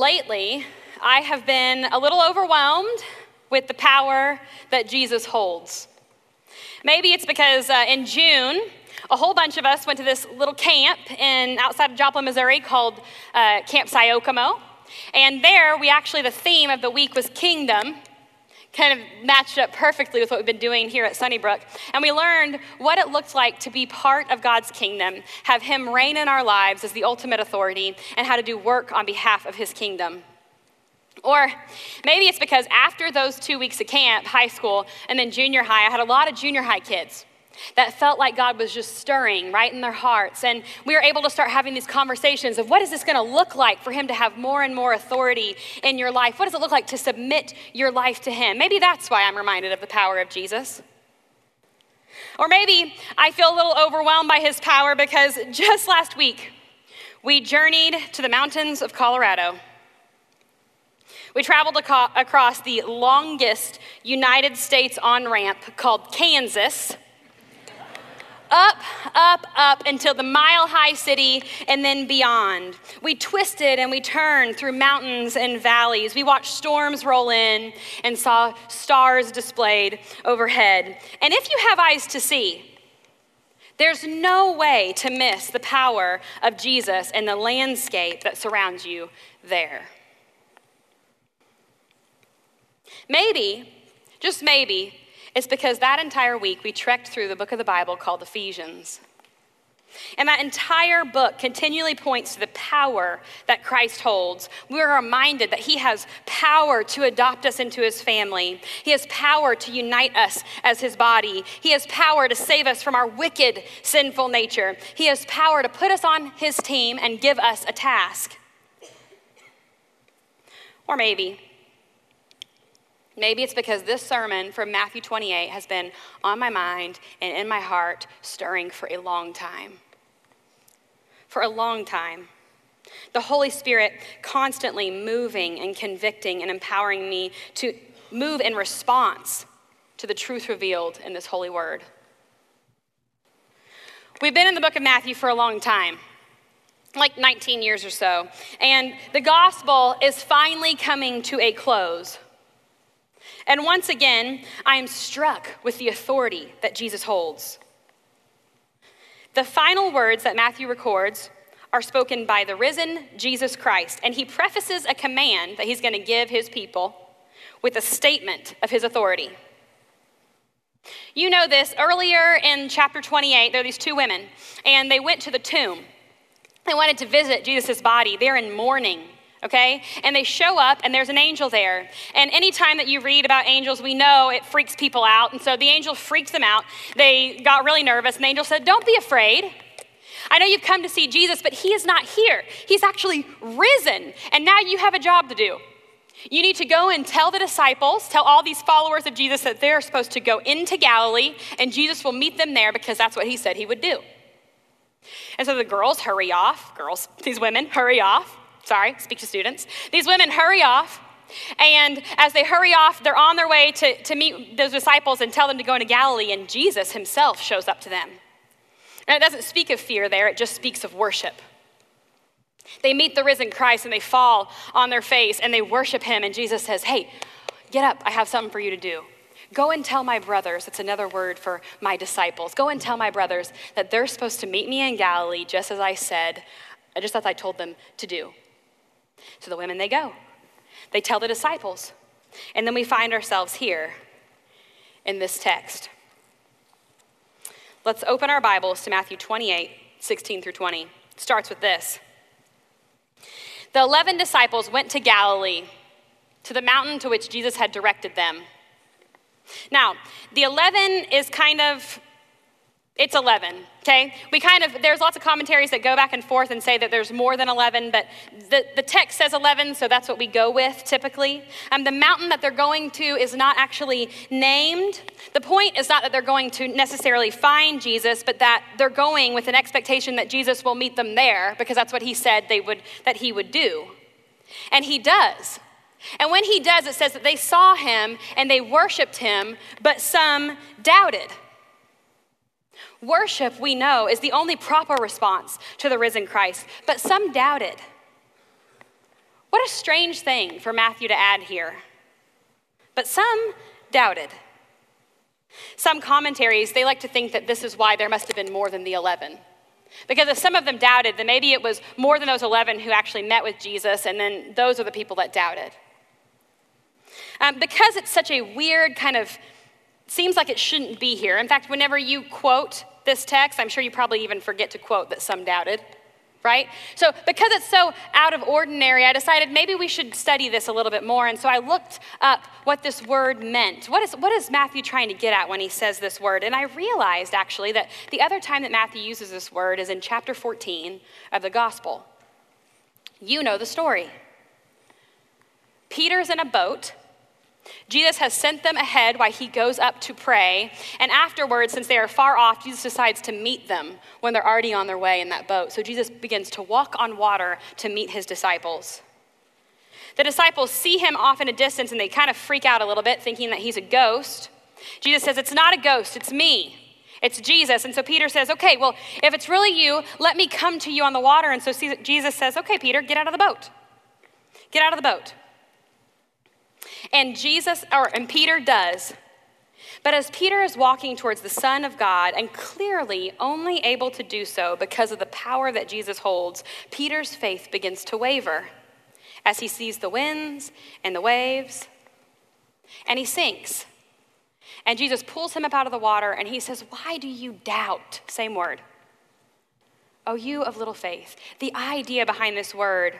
Lately, I have been a little overwhelmed with the power that Jesus holds. Maybe it's because uh, in June, a whole bunch of us went to this little camp in outside of Joplin, Missouri called uh, Camp Siokomo. And there, we actually, the theme of the week was kingdom kind of matched up perfectly with what we've been doing here at Sunnybrook. And we learned what it looked like to be part of God's kingdom, have Him reign in our lives as the ultimate authority, and how to do work on behalf of His kingdom. Or maybe it's because after those two weeks of camp, high school, and then junior high, I had a lot of junior high kids that felt like God was just stirring right in their hearts. And we were able to start having these conversations of what is this going to look like for Him to have more and more authority in your life? What does it look like to submit your life to Him? Maybe that's why I'm reminded of the power of Jesus. Or maybe I feel a little overwhelmed by His power because just last week we journeyed to the mountains of Colorado. We traveled across the longest United States on ramp called Kansas up, up, up until the mile high city and then beyond. We twisted and we turned through mountains and valleys. We watched storms roll in and saw stars displayed overhead. And if you have eyes to see, there's no way to miss the power of Jesus and the landscape that surrounds you there. Maybe, just maybe, it's because that entire week we trekked through the book of the Bible called Ephesians. And that entire book continually points to the power that Christ holds. We're reminded that He has power to adopt us into His family. He has power to unite us as His body. He has power to save us from our wicked, sinful nature. He has power to put us on His team and give us a task. Or maybe Maybe it's because this sermon from Matthew 28 has been on my mind and in my heart, stirring for a long time. For a long time. The Holy Spirit constantly moving and convicting and empowering me to move in response to the truth revealed in this holy word. We've been in the book of Matthew for a long time like 19 years or so. And the gospel is finally coming to a close. And once again, I am struck with the authority that Jesus holds. The final words that Matthew records are spoken by the risen Jesus Christ, and he prefaces a command that he's going to give his people with a statement of his authority. You know this, earlier in chapter 28, there are these two women, and they went to the tomb. They wanted to visit Jesus' body. They're in mourning okay? And they show up, and there's an angel there. And anytime that you read about angels, we know it freaks people out. And so the angel freaks them out. They got really nervous, and the angel said, Don't be afraid. I know you've come to see Jesus, but he is not here. He's actually risen, and now you have a job to do. You need to go and tell the disciples, tell all these followers of Jesus that they're supposed to go into Galilee, and Jesus will meet them there because that's what he said he would do. And so the girls hurry off, girls, these women hurry off sorry, speak to students. These women hurry off, and as they hurry off, they're on their way to, to meet those disciples and tell them to go into Galilee, and Jesus himself shows up to them. And it doesn't speak of fear there, it just speaks of worship. They meet the risen Christ and they fall on their face and they worship him, and Jesus says, Hey, get up, I have something for you to do. Go and tell my brothers, it's another word for my disciples. Go and tell my brothers that they're supposed to meet me in Galilee just as I said, just as I told them to do. So the women, they go. They tell the disciples. And then we find ourselves here in this text. Let's open our Bibles to Matthew 28, 16 through 20. It starts with this. The 11 disciples went to Galilee, to the mountain to which Jesus had directed them. Now, the 11 is kind of it's 11, okay? We kind of, there's lots of commentaries that go back and forth and say that there's more than 11, but the, the text says 11, so that's what we go with typically. Um, the mountain that they're going to is not actually named. The point is not that they're going to necessarily find Jesus, but that they're going with an expectation that Jesus will meet them there because that's what he said they would, that he would do. And he does. And when he does, it says that they saw him and they worshiped him, but some doubted. Worship, we know, is the only proper response to the risen Christ, but some doubted. What a strange thing for Matthew to add here. But some doubted. Some commentaries, they like to think that this is why there must have been more than the 11. Because if some of them doubted, then maybe it was more than those 11 who actually met with Jesus, and then those are the people that doubted. Um, because it's such a weird kind of, seems like it shouldn't be here. In fact, whenever you quote this text, I'm sure you probably even forget to quote that some doubted right? So, because it's so out of ordinary, I decided maybe we should study this a little bit more. And so I looked up what this word meant. What is, what is Matthew trying to get at when he says this word? And I realized actually that the other time that Matthew uses this word is in chapter 14 of the gospel. You know the story. Peter's in a boat Jesus has sent them ahead while he goes up to pray. And afterwards, since they are far off, Jesus decides to meet them when they're already on their way in that boat. So Jesus begins to walk on water to meet his disciples. The disciples see him off in a distance and they kind of freak out a little bit, thinking that he's a ghost. Jesus says, It's not a ghost, it's me. It's Jesus. And so Peter says, Okay, well, if it's really you, let me come to you on the water. And so Jesus says, Okay, Peter, get out of the boat. Get out of the boat. And Jesus, or and Peter does. But as Peter is walking towards the Son of God, and clearly only able to do so because of the power that Jesus holds, Peter's faith begins to waver as he sees the winds and the waves, and he sinks. And Jesus pulls him up out of the water, and he says, Why do you doubt? Same word. Oh, you of little faith. The idea behind this word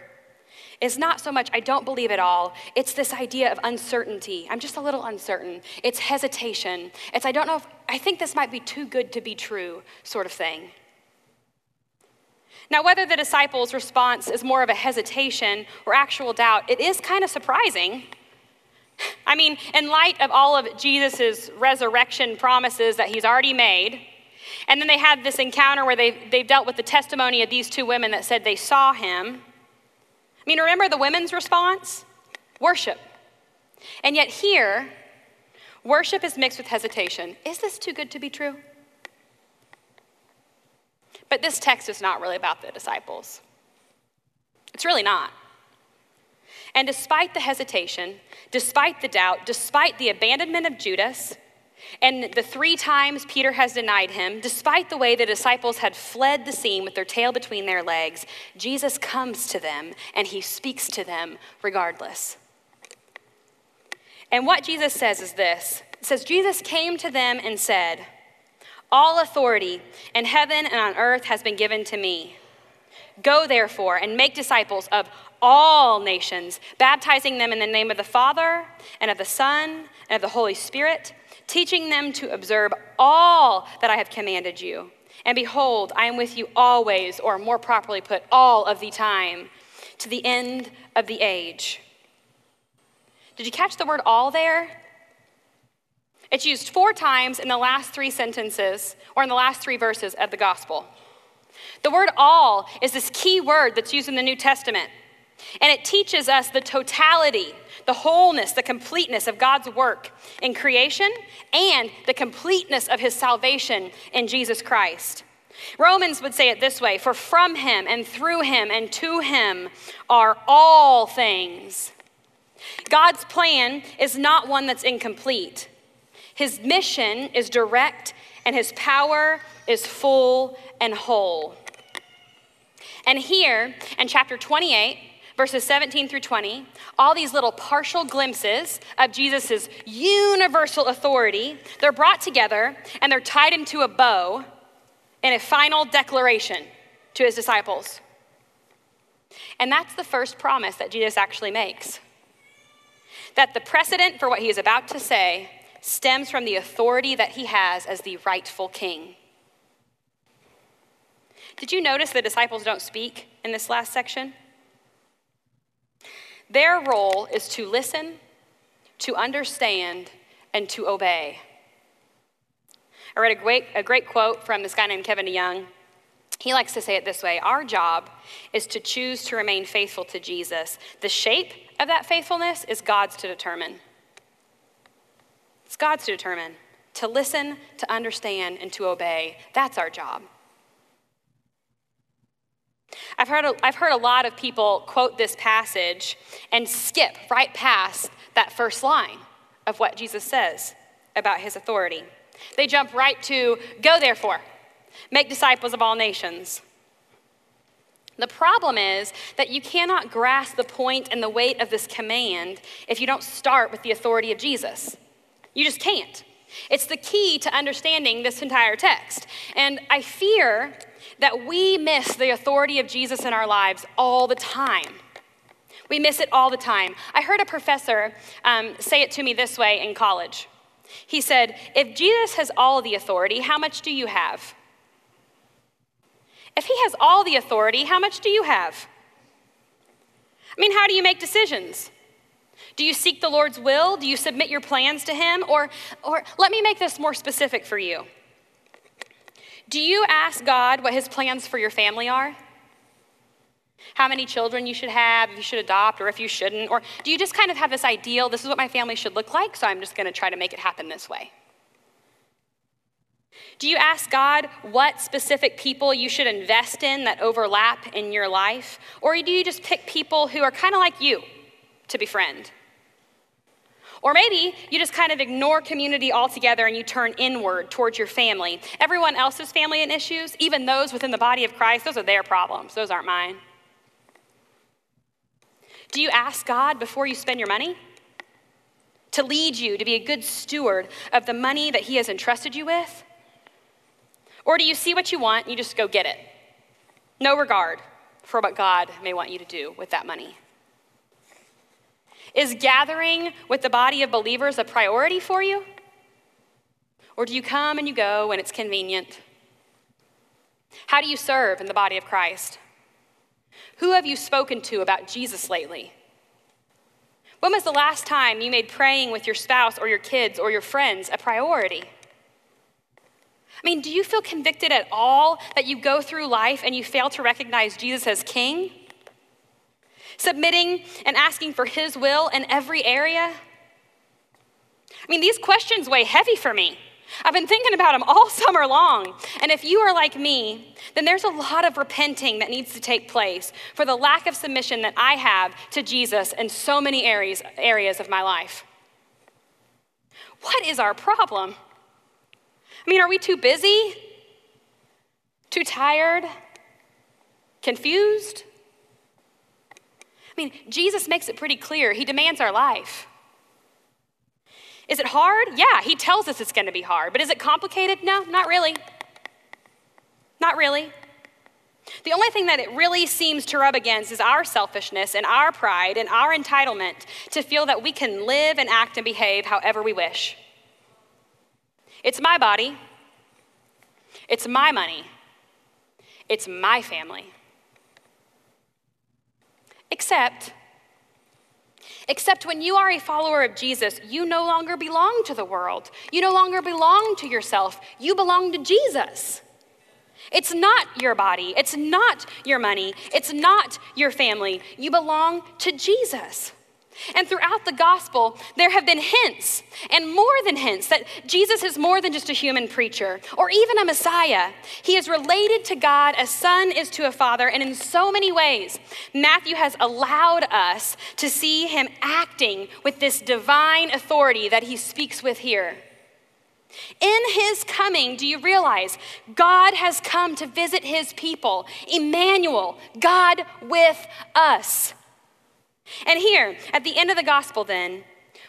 is not so much, I don't believe it all. It's this idea of uncertainty. I'm just a little uncertain. It's hesitation. It's, I don't know if, I think this might be too good to be true, sort of thing. Now, whether the disciples' response is more of a hesitation or actual doubt, it is kind of surprising. I mean, in light of all of Jesus' resurrection promises that he's already made, and then they had this encounter where they, they've dealt with the testimony of these two women that said they saw him. I mean, remember the women's response? Worship. And yet, here, worship is mixed with hesitation. Is this too good to be true? But this text is not really about the disciples. It's really not. And despite the hesitation, despite the doubt, despite the abandonment of Judas, and the three times Peter has denied him, despite the way the disciples had fled the scene with their tail between their legs, Jesus comes to them and he speaks to them regardless. And what Jesus says is this it says, Jesus came to them and said, All authority in heaven and on earth has been given to me. Go therefore and make disciples of all nations, baptizing them in the name of the Father and of the Son and of the Holy Spirit teaching them to observe all that I have commanded you. And behold, I am with you always, or more properly put, all of the time, to the end of the age. Did you catch the word all there? It's used four times in the last three sentences, or in the last three verses of the gospel. The word all is this key word that's used in the New Testament. And it teaches us the totality, the wholeness, the completeness of God's work in creation and the completeness of his salvation in Jesus Christ. Romans would say it this way For from him and through him and to him are all things. God's plan is not one that's incomplete. His mission is direct and his power is full and whole. And here in chapter 28, verses 17 through 20, all these little partial glimpses of Jesus' universal authority, they're brought together and they're tied into a bow in a final declaration to his disciples. And that's the first promise that Jesus actually makes. That the precedent for what he is about to say stems from the authority that he has as the rightful king. Did you notice the disciples don't speak in this last section? Their role is to listen, to understand, and to obey. I read a great, a great quote from this guy named Kevin DeYoung. He likes to say it this way Our job is to choose to remain faithful to Jesus. The shape of that faithfulness is God's to determine. It's God's to determine. To listen, to understand, and to obey. That's our job. I've heard, a, I've heard a lot of people quote this passage and skip right past that first line of what Jesus says about his authority. They jump right to, Go therefore, make disciples of all nations. The problem is that you cannot grasp the point and the weight of this command if you don't start with the authority of Jesus. You just can't. It's the key to understanding this entire text. And I fear that we miss the authority of Jesus in our lives all the time. We miss it all the time. I heard a professor um, say it to me this way in college. He said, If Jesus has all the authority, how much do you have? If he has all the authority, how much do you have? I mean, how do you make decisions? Do you seek the Lord's will? Do you submit your plans to him? Or, or let me make this more specific for you. Do you ask God what his plans for your family are? How many children you should have, if you should adopt, or if you shouldn't? Or do you just kind of have this ideal, this is what my family should look like, so I'm just going to try to make it happen this way? Do you ask God what specific people you should invest in that overlap in your life? Or do you just pick people who are kind of like you to befriend? Or maybe you just kind of ignore community altogether and you turn inward towards your family. Everyone else's family and issues, even those within the body of Christ, those are their problems, those aren't mine. Do you ask God before you spend your money? To lead you to be a good steward of the money that He has entrusted you with? Or do you see what you want and you just go get it? No regard for what God may want you to do with that money. Is gathering with the body of believers a priority for you? Or do you come and you go when it's convenient? How do you serve in the body of Christ? Who have you spoken to about Jesus lately? When was the last time you made praying with your spouse or your kids or your friends a priority? I mean, do you feel convicted at all that you go through life and you fail to recognize Jesus as king? Submitting and asking for his will in every area? I mean, these questions weigh heavy for me. I've been thinking about them all summer long. And if you are like me, then there's a lot of repenting that needs to take place for the lack of submission that I have to Jesus in so many areas, areas of my life. What is our problem? I mean, are we too busy? Too tired? Confused? I mean, Jesus makes it pretty clear. He demands our life. Is it hard? Yeah, he tells us it's going to be hard. But is it complicated? No, not really. Not really. The only thing that it really seems to rub against is our selfishness and our pride and our entitlement to feel that we can live and act and behave however we wish. It's my body, it's my money, it's my family. Except, except when you are a follower of Jesus, you no longer belong to the world. You no longer belong to yourself. You belong to Jesus. It's not your body. It's not your money. It's not your family. You belong to Jesus. And throughout the gospel, there have been hints, and more than hints, that Jesus is more than just a human preacher or even a Messiah. He is related to God as son is to a father, and in so many ways, Matthew has allowed us to see him acting with this divine authority that he speaks with here. In his coming, do you realize God has come to visit his people? Emmanuel, God with us. And here, at the end of the gospel, then,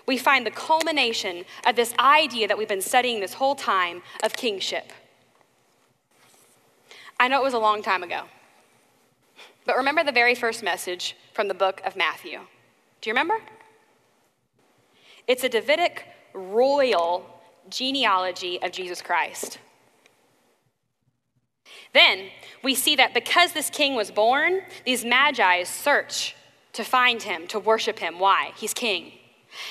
we find the culmination of this idea that we've been studying this whole time of kingship. I know it was a long time ago, but remember the very first message from the book of Matthew. Do you remember? It's a Davidic royal genealogy of Jesus Christ. Then we see that because this king was born, these magi search to find him, to worship him. Why? He's king.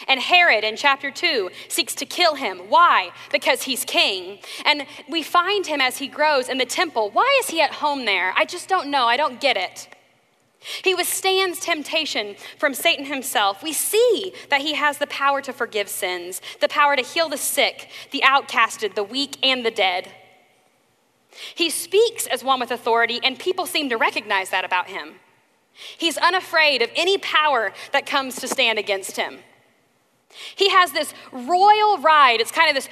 And Herod in chapter 2 seeks to kill him. Why? Because he's king. And we find him as he grows in the temple. Why is he at home there? I just don't know. I don't get it. He withstands temptation from Satan himself. We see that he has the power to forgive sins, the power to heal the sick, the outcasted, the weak, and the dead. He speaks as one with authority, and people seem to recognize that about him. He's unafraid of any power that comes to stand against him. He has this royal ride. It's kind of this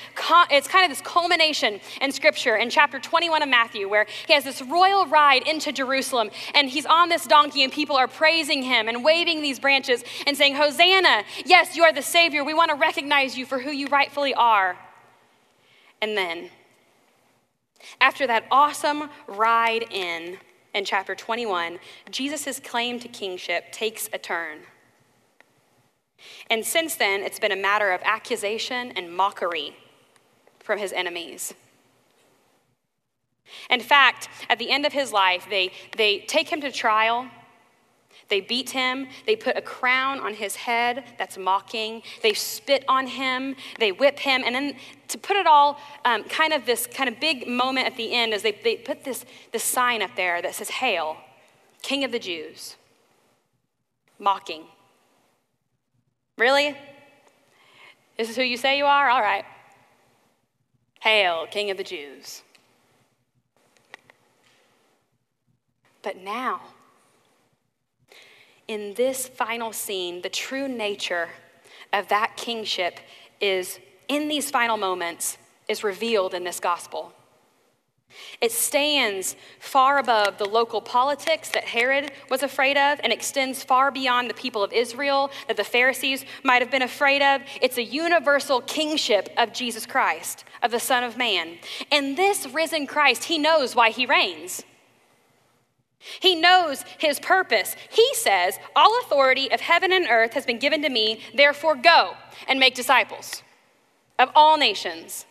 it's kind of this culmination in scripture in chapter 21 of Matthew where he has this royal ride into Jerusalem and he's on this donkey and people are praising him and waving these branches and saying, "Hosanna! Yes, you are the savior. We want to recognize you for who you rightfully are." And then after that awesome ride in in chapter 21, Jesus' claim to kingship takes a turn. And since then, it's been a matter of accusation and mockery from his enemies. In fact, at the end of his life, they, they take him to trial. They beat him. They put a crown on his head that's mocking. They spit on him. They whip him. And then to put it all um, kind of this kind of big moment at the end is they, they put this, this sign up there that says, Hail, King of the Jews. Mocking. Really? This is who you say you are? All right. Hail, King of the Jews. But now, in this final scene, the true nature of that kingship is, in these final moments, is revealed in this gospel. It stands far above the local politics that Herod was afraid of and extends far beyond the people of Israel that the Pharisees might have been afraid of. It's a universal kingship of Jesus Christ, of the Son of Man. And this risen Christ, he knows why he reigns. He knows his purpose. He says, All authority of heaven and earth has been given to me, therefore go and make disciples of all nations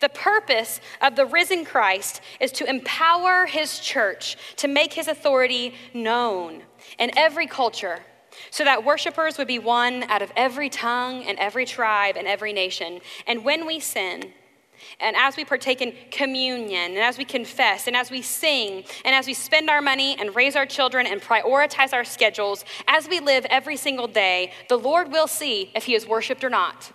the purpose of the risen Christ is to empower his church to make his authority known in every culture so that worshipers would be one out of every tongue and every tribe and every nation. And when we sin, and as we partake in communion, and as we confess, and as we sing, and as we spend our money and raise our children and prioritize our schedules, as we live every single day, the Lord will see if he is worshiped or not.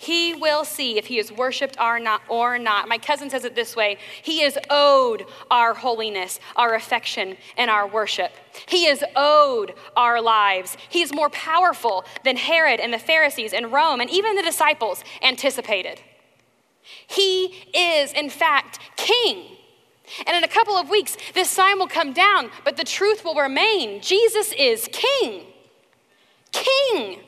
He will see if he is worshiped or not, or not. My cousin says it this way He is owed our holiness, our affection, and our worship. He is owed our lives. He is more powerful than Herod and the Pharisees and Rome and even the disciples anticipated. He is, in fact, king. And in a couple of weeks, this sign will come down, but the truth will remain Jesus is king. King.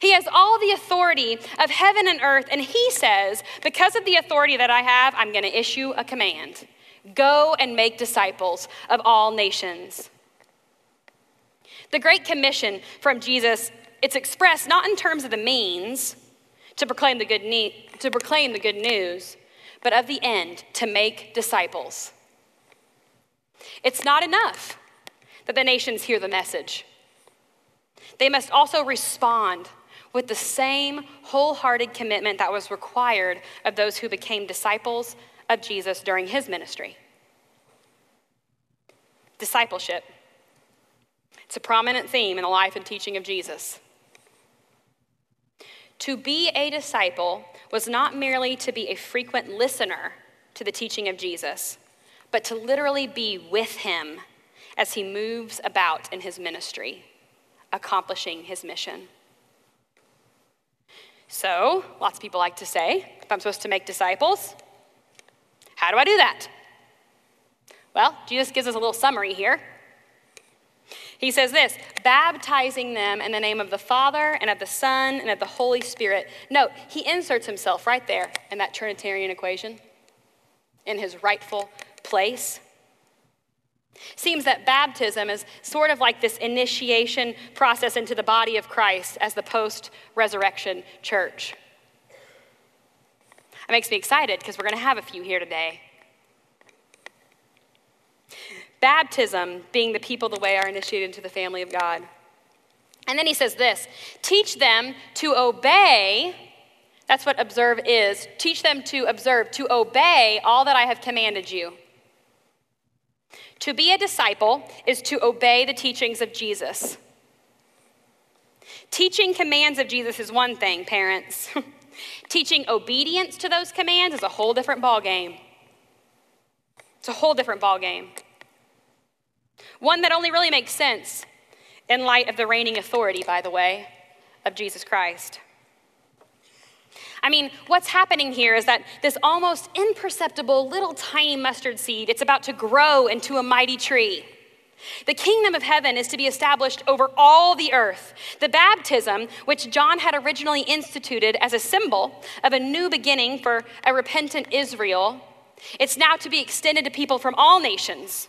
He has all the authority of heaven and earth, and he says, Because of the authority that I have, I'm going to issue a command go and make disciples of all nations. The Great Commission from Jesus, it's expressed not in terms of the means to proclaim the good, to proclaim the good news, but of the end to make disciples. It's not enough that the nations hear the message. They must also respond with the same wholehearted commitment that was required of those who became disciples of Jesus during his ministry. Discipleship. It's a prominent theme in the life and teaching of Jesus. To be a disciple was not merely to be a frequent listener to the teaching of Jesus, but to literally be with him as he moves about in his ministry accomplishing his mission. So, lots of people like to say, if I'm supposed to make disciples, how do I do that? Well, Jesus gives us a little summary here. He says this baptizing them in the name of the Father and of the Son and of the Holy Spirit. Note, he inserts himself right there in that Trinitarian equation in his rightful place. Seems that baptism is sort of like this initiation process into the body of Christ as the post resurrection church. It makes me excited because we're going to have a few here today. Baptism being the people the way are initiated into the family of God. And then he says this teach them to obey. That's what observe is. Teach them to observe, to obey all that I have commanded you. To be a disciple is to obey the teachings of Jesus. Teaching commands of Jesus is one thing, parents. Teaching obedience to those commands is a whole different ballgame. It's a whole different ballgame. One that only really makes sense in light of the reigning authority, by the way, of Jesus Christ. I mean, what's happening here is that this almost imperceptible little tiny mustard seed, it's about to grow into a mighty tree. The kingdom of heaven is to be established over all the earth. The baptism, which John had originally instituted as a symbol of a new beginning for a repentant Israel, it's now to be extended to people from all nations.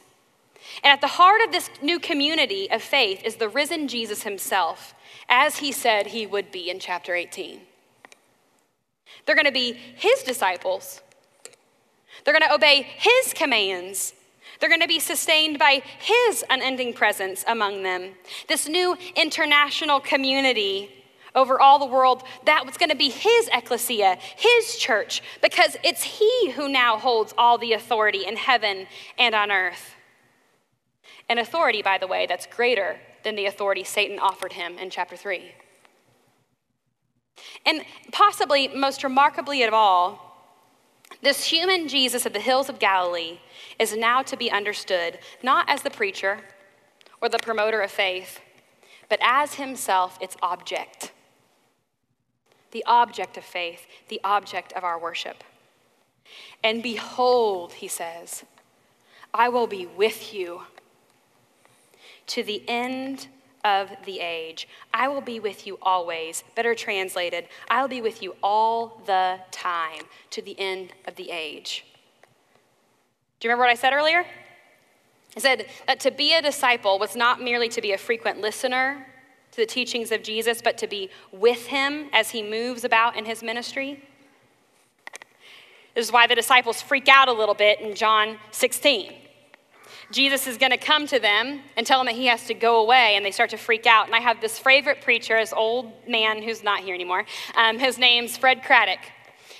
And at the heart of this new community of faith is the risen Jesus himself, as he said he would be in chapter 18. They're going to be his disciples. They're going to obey his commands. They're going to be sustained by his unending presence among them. This new international community over all the world, that was going to be his ecclesia, his church, because it's he who now holds all the authority in heaven and on earth. An authority, by the way, that's greater than the authority Satan offered him in chapter 3. And possibly most remarkably of all, this human Jesus of the hills of Galilee is now to be understood not as the preacher or the promoter of faith, but as himself its object. The object of faith, the object of our worship. And behold, he says, I will be with you to the end of the age. I will be with you always. Better translated, I will be with you all the time to the end of the age. Do you remember what I said earlier? I said that to be a disciple was not merely to be a frequent listener to the teachings of Jesus, but to be with him as he moves about in his ministry. This is why the disciples freak out a little bit in John 16. Jesus is going to come to them and tell them that he has to go away, and they start to freak out. And I have this favorite preacher, this old man who's not here anymore. Um, his name's Fred Craddock.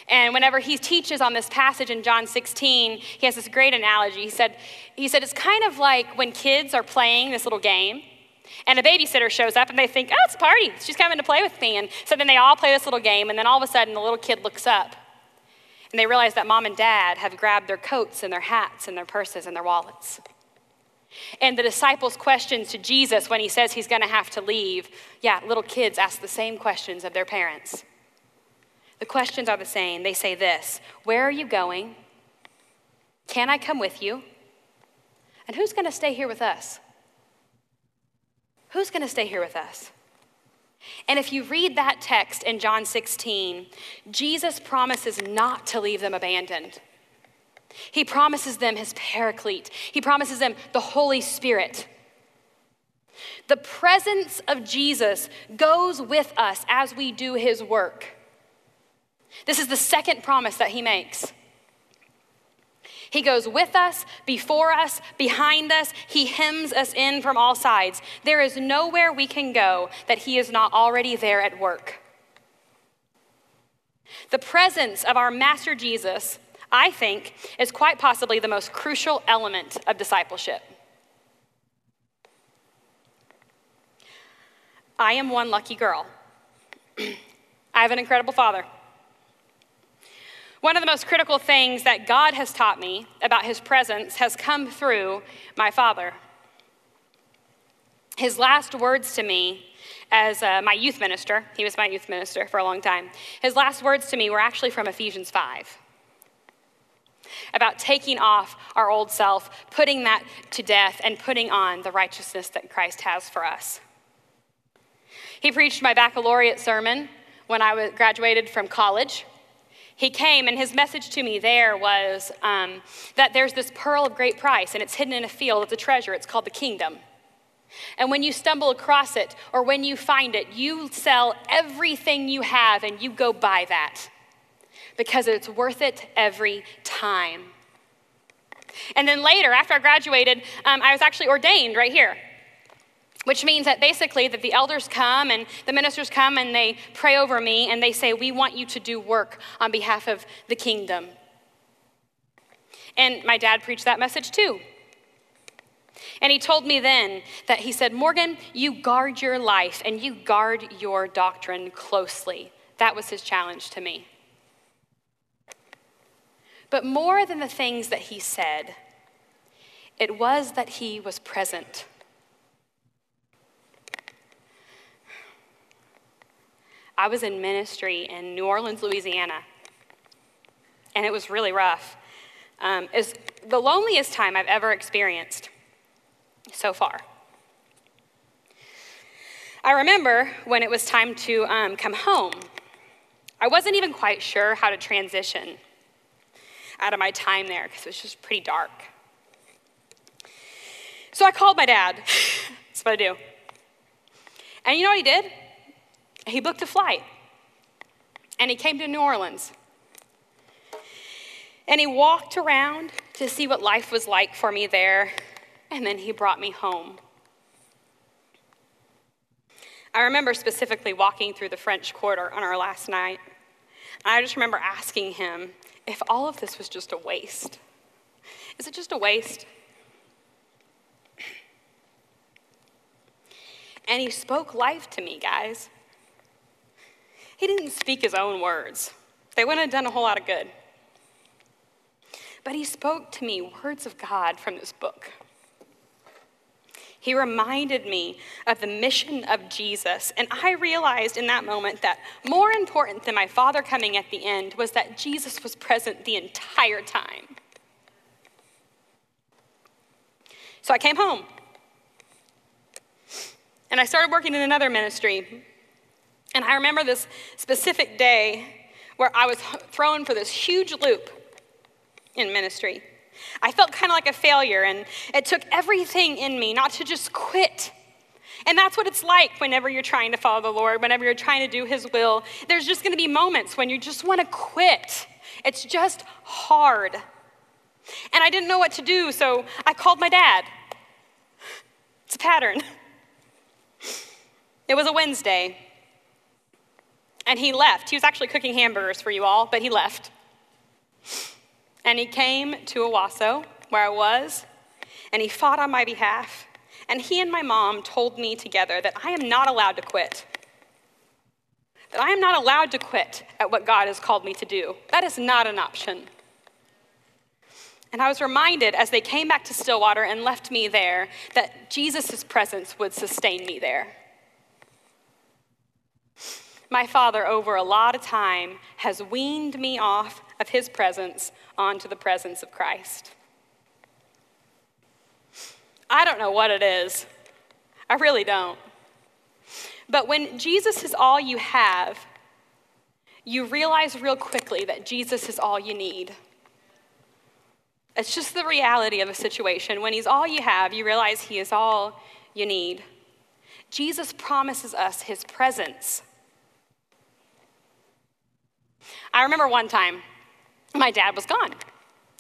And whenever he teaches on this passage in John 16, he has this great analogy. He said, he said, It's kind of like when kids are playing this little game, and a babysitter shows up and they think, Oh, it's a party. She's coming to play with me. And so then they all play this little game, and then all of a sudden the little kid looks up and they realize that mom and dad have grabbed their coats and their hats and their purses and their wallets. And the disciples' questions to Jesus when he says he's going to have to leave, yeah, little kids ask the same questions of their parents. The questions are the same. They say this Where are you going? Can I come with you? And who's going to stay here with us? Who's going to stay here with us? And if you read that text in John 16, Jesus promises not to leave them abandoned. He promises them his paraclete, he promises them the Holy Spirit. The presence of Jesus goes with us as we do his work. This is the second promise that he makes. He goes with us, before us, behind us. He hems us in from all sides. There is nowhere we can go that He is not already there at work. The presence of our Master Jesus I think, is quite possibly the most crucial element of discipleship. I am one lucky girl. I have an incredible father. One of the most critical things that God has taught me about his presence has come through my father. His last words to me as uh, my youth minister, he was my youth minister for a long time, his last words to me were actually from Ephesians 5 about taking off our old self, putting that to death, and putting on the righteousness that Christ has for us. He preached my baccalaureate sermon when I graduated from college. He came, and his message to me there was um, that there's this pearl of great price, and it's hidden in a field. It's a treasure. It's called the kingdom. And when you stumble across it, or when you find it, you sell everything you have and you go buy that because it's worth it every time. And then later, after I graduated, um, I was actually ordained right here which means that basically that the elders come and the ministers come and they pray over me and they say we want you to do work on behalf of the kingdom and my dad preached that message too and he told me then that he said morgan you guard your life and you guard your doctrine closely That was his challenge to me. But more than the things that he said, it was that he was present. I was in ministry in New Orleans, Louisiana, and it was really rough. Um, it's the loneliest time I've ever experienced so far. I remember when it was time to um, come home, I wasn't even quite sure how to transition out of my time there because it was just pretty dark. So I called my dad. That's what I do. And you know what he did? He booked a flight and he came to New Orleans. And he walked around to see what life was like for me there, and then he brought me home. I remember specifically walking through the French Quarter on our last night. And I just remember asking him if all of this was just a waste. Is it just a waste? And he spoke life to me, guys. He didn't speak his own words, they wouldn't have done a whole lot of good. But he spoke to me words of God from this book. He reminded me of the mission of Jesus. And I realized in that moment that more important than my father coming at the end was that Jesus was present the entire time. So I came home. And I started working in another ministry. And I remember this specific day where I was thrown for this huge loop in ministry. I felt kind of like a failure, and it took everything in me not to just quit. And that's what it's like whenever you're trying to follow the Lord, whenever you're trying to do His will. There's just going to be moments when you just want to quit. It's just hard. And I didn't know what to do, so I called my dad. It's a pattern. It was a Wednesday, and he left. He was actually cooking hamburgers for you all, but he left. And he came to Owasso, where I was, and he fought on my behalf. And he and my mom told me together that I am not allowed to quit. That I am not allowed to quit at what God has called me to do. That is not an option. And I was reminded as they came back to Stillwater and left me there that Jesus' presence would sustain me there. My father, over a lot of time, has weaned me off of his presence onto the presence of Christ. I don't know what it is. I really don't. But when Jesus is all you have, you realize real quickly that Jesus is all you need. It's just the reality of a situation. When he's all you have, you realize he is all you need. Jesus promises us his presence. I remember one time my dad was gone.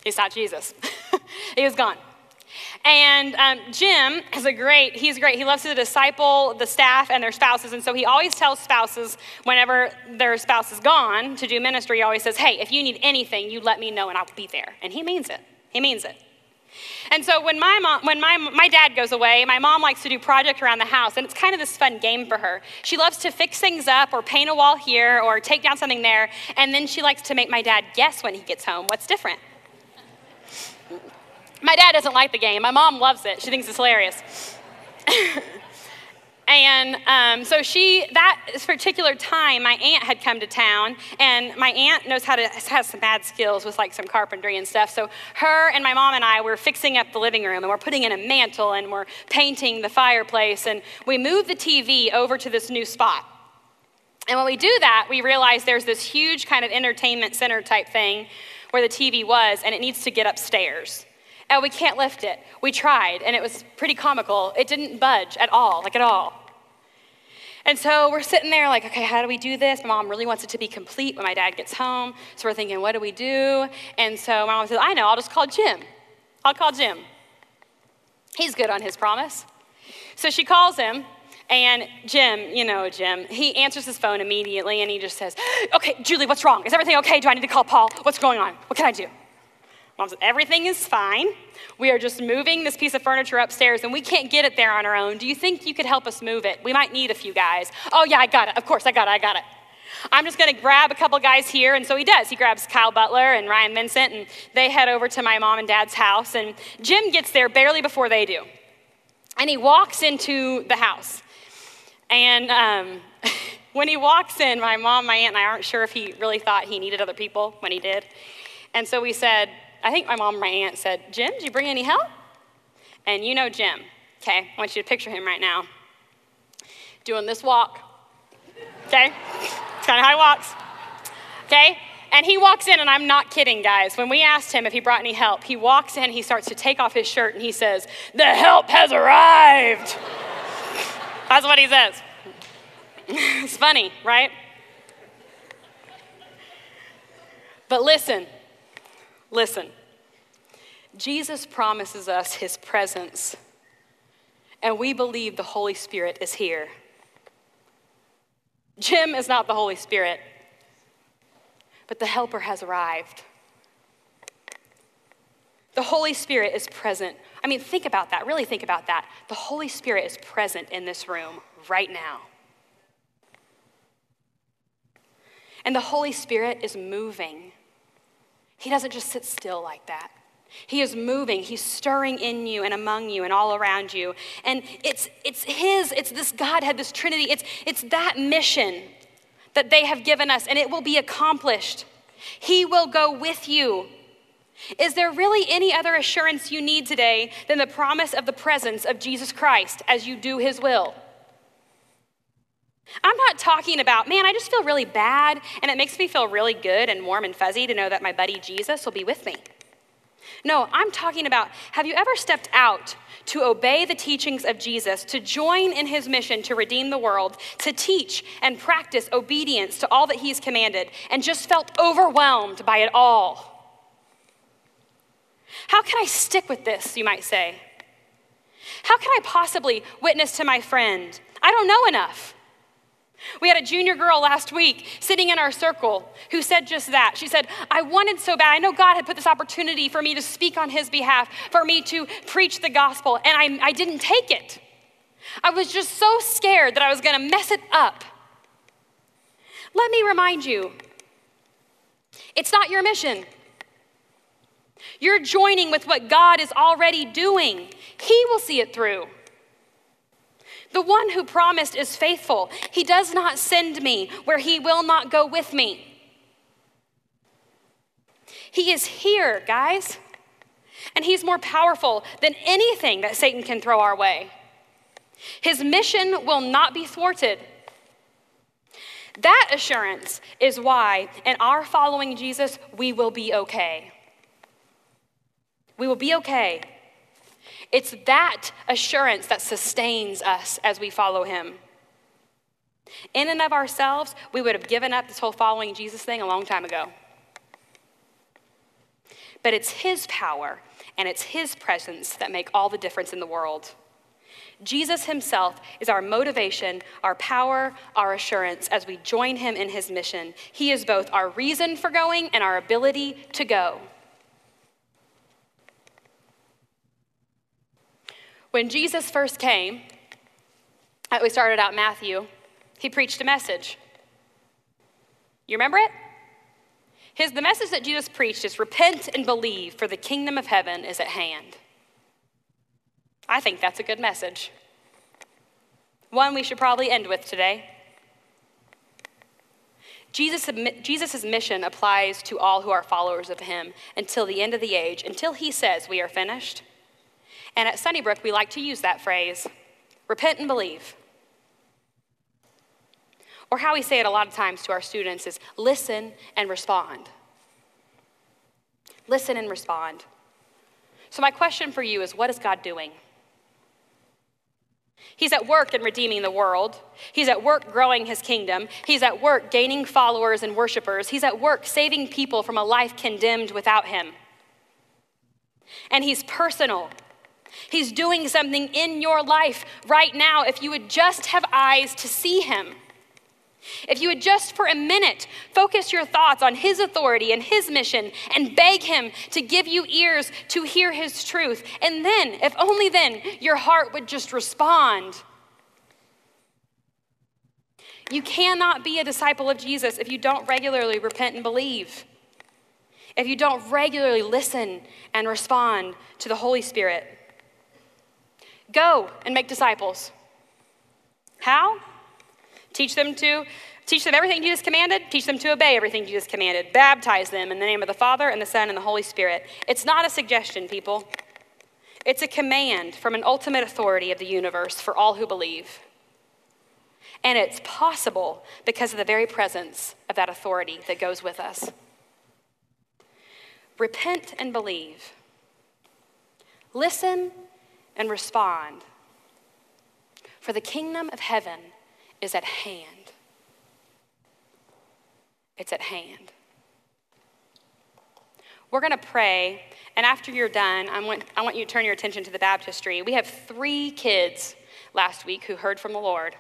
He saw Jesus. he was gone. And um, Jim is a great, he's great. He loves to disciple the staff and their spouses. And so he always tells spouses whenever their spouse is gone to do ministry, he always says, Hey, if you need anything, you let me know and I'll be there. And he means it. He means it. And so when my mom, when my, my dad goes away, my mom likes to do projects around the house, and it's kind of this fun game for her. She loves to fix things up or paint a wall here or take down something there, and then she likes to make my dad guess when he gets home what's different. my dad doesn't like the game. My mom loves it. She thinks it's hilarious. And um, so she, that particular time, my aunt had come to town, and my aunt knows how to has some bad skills with like some carpentry and stuff. So her and my mom and I were fixing up the living room, and we're putting in a mantle, and we're painting the fireplace, and we moved the TV over to this new spot. And when we do that, we realize there's this huge kind of entertainment center type thing where the TV was, and it needs to get upstairs and we can't lift it. We tried, and it was pretty comical. It didn't budge at all, like at all. And so we're sitting there like, okay, how do we do this? My mom really wants it to be complete when my dad gets home. So we're thinking, what do we do? And so my mom says, I know, I'll just call Jim. I'll call Jim. He's good on his promise. So she calls him, and Jim, you know, Jim, he answers his phone immediately and he just says, Okay, Julie, what's wrong? Is everything okay? Do I need to call Paul? What's going on? What can I do? Mom says, Everything is fine. We are just moving this piece of furniture upstairs and we can't get it there on our own. Do you think you could help us move it? We might need a few guys. Oh, yeah, I got it. Of course, I got it. I got it. I'm just going to grab a couple guys here. And so he does. He grabs Kyle Butler and Ryan Vincent, and they head over to my mom and dad's house. And Jim gets there barely before they do. And he walks into the house. And um, when he walks in, my mom, my aunt, and I aren't sure if he really thought he needed other people when he did. And so we said, I think my mom my aunt said, Jim, did you bring any help? And you know Jim, okay? I want you to picture him right now doing this walk, okay? It's kind of how he walks, okay? And he walks in, and I'm not kidding, guys. When we asked him if he brought any help, he walks in, he starts to take off his shirt, and he says, The help has arrived. That's what he says. it's funny, right? But listen, listen. Jesus promises us his presence, and we believe the Holy Spirit is here. Jim is not the Holy Spirit, but the Helper has arrived. The Holy Spirit is present. I mean, think about that. Really think about that. The Holy Spirit is present in this room right now. And the Holy Spirit is moving. He doesn't just sit still like that. He is moving. He's stirring in you and among you and all around you. And it's, it's His, it's this Godhead, this Trinity. It's, it's that mission that they have given us, and it will be accomplished. He will go with you. Is there really any other assurance you need today than the promise of the presence of Jesus Christ as you do His will? I'm not talking about, man, I just feel really bad, and it makes me feel really good and warm and fuzzy to know that my buddy Jesus will be with me. No, I'm talking about have you ever stepped out to obey the teachings of Jesus, to join in his mission to redeem the world, to teach and practice obedience to all that he's commanded, and just felt overwhelmed by it all? How can I stick with this, you might say? How can I possibly witness to my friend? I don't know enough. We had a junior girl last week sitting in our circle who said just that. She said, I wanted so bad. I know God had put this opportunity for me to speak on His behalf, for me to preach the gospel, and I, I didn't take it. I was just so scared that I was going to mess it up. Let me remind you it's not your mission. You're joining with what God is already doing, He will see it through. The one who promised is faithful. He does not send me where he will not go with me. He is here, guys. And he's more powerful than anything that Satan can throw our way. His mission will not be thwarted. That assurance is why, in our following Jesus, we will be okay. We will be okay. It's that assurance that sustains us as we follow him. In and of ourselves, we would have given up this whole following Jesus thing a long time ago. But it's his power and it's his presence that make all the difference in the world. Jesus himself is our motivation, our power, our assurance as we join him in his mission. He is both our reason for going and our ability to go. When Jesus first came, uh, we started out Matthew, he preached a message. You remember it? His, the message that Jesus preached is repent and believe, for the kingdom of heaven is at hand. I think that's a good message. One we should probably end with today. Jesus' Jesus' mission applies to all who are followers of him until the end of the age, until he says we are finished. And at Sunnybrook, we like to use that phrase repent and believe. Or how we say it a lot of times to our students is listen and respond. Listen and respond. So, my question for you is what is God doing? He's at work in redeeming the world. He's at work growing his kingdom. He's at work gaining followers and worshipers. He's at work saving people from a life condemned without him. And he's personal He's doing something in your life right now if you would just have eyes to see Him. If you would just for a minute focus your thoughts on His authority and His mission and beg Him to give you ears to hear His truth, and then, if only then, your heart would just respond. You cannot be a disciple of Jesus if you don't regularly repent and believe. If you don't regularly listen and respond to the Holy Spirit. Go and make disciples. How? Teach them to teach them everything Jesus commanded, teach them to obey everything Jesus commanded. Baptize them in the name of the Father and the Son and the Holy Spirit. It's not a suggestion, people. It's a command from an ultimate authority of the universe for all who believe. And it's possible because of the very presence of that authority that goes with us. Repent and believe. Listen and respond. For the kingdom of heaven is at hand. It's at hand. We're going to pray, and after you're done, I want, I want you to turn your attention to the baptistry. We have three kids last week who heard from the Lord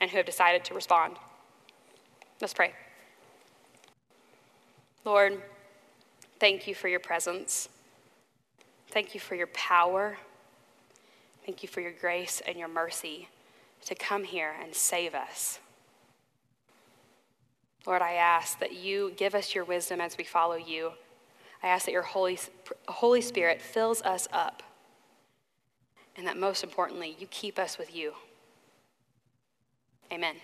and who have decided to respond. Let's pray. Lord, thank you for your presence. Thank you for your power. Thank you for your grace and your mercy to come here and save us. Lord, I ask that you give us your wisdom as we follow you. I ask that your Holy, Holy Spirit fills us up. And that most importantly, you keep us with you. Amen.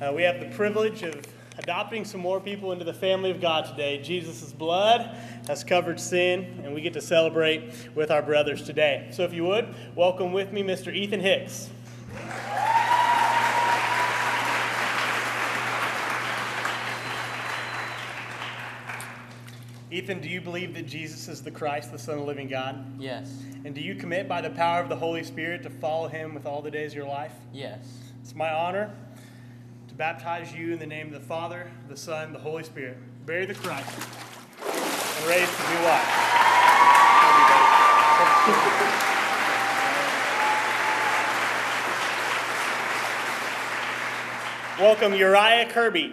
Uh, we have the privilege of adopting some more people into the family of God today. Jesus' blood has covered sin, and we get to celebrate with our brothers today. So, if you would, welcome with me Mr. Ethan Hicks. Ethan, do you believe that Jesus is the Christ, the Son of the living God? Yes. And do you commit by the power of the Holy Spirit to follow him with all the days of your life? Yes. It's my honor to baptize you in the name of the Father, the Son, the Holy Spirit. Bury the Christ and raised to be what? Welcome Uriah Kirby.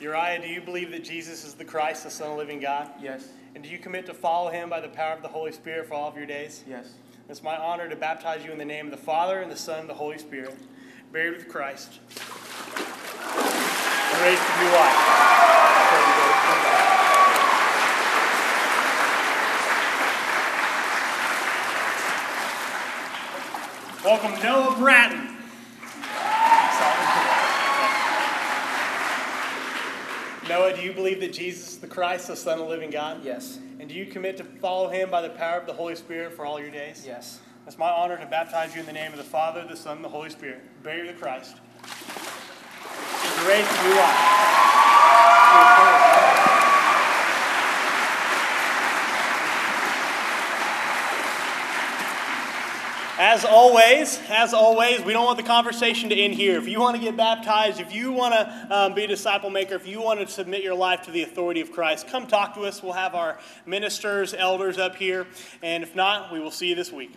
Uriah, do you believe that Jesus is the Christ, the Son of the living God? Yes. And do you commit to follow him by the power of the Holy Spirit for all of your days? Yes. It's my honor to baptize you in the name of the Father, and the Son, and the Holy Spirit, buried with Christ, and raised to new life. Welcome Noah Bratton. Noah, do you believe that Jesus is the Christ, the Son of the living God? Yes. And do you commit to follow him by the power of the Holy Spirit for all your days? Yes. It's my honor to baptize you in the name of the Father, the Son, and the Holy Spirit. Bury the Christ. To new life. As always, as always, we don't want the conversation to end here. If you want to get baptized, if you want to um, be a disciple maker, if you want to submit your life to the authority of Christ, come talk to us. We'll have our ministers, elders up here. And if not, we will see you this week.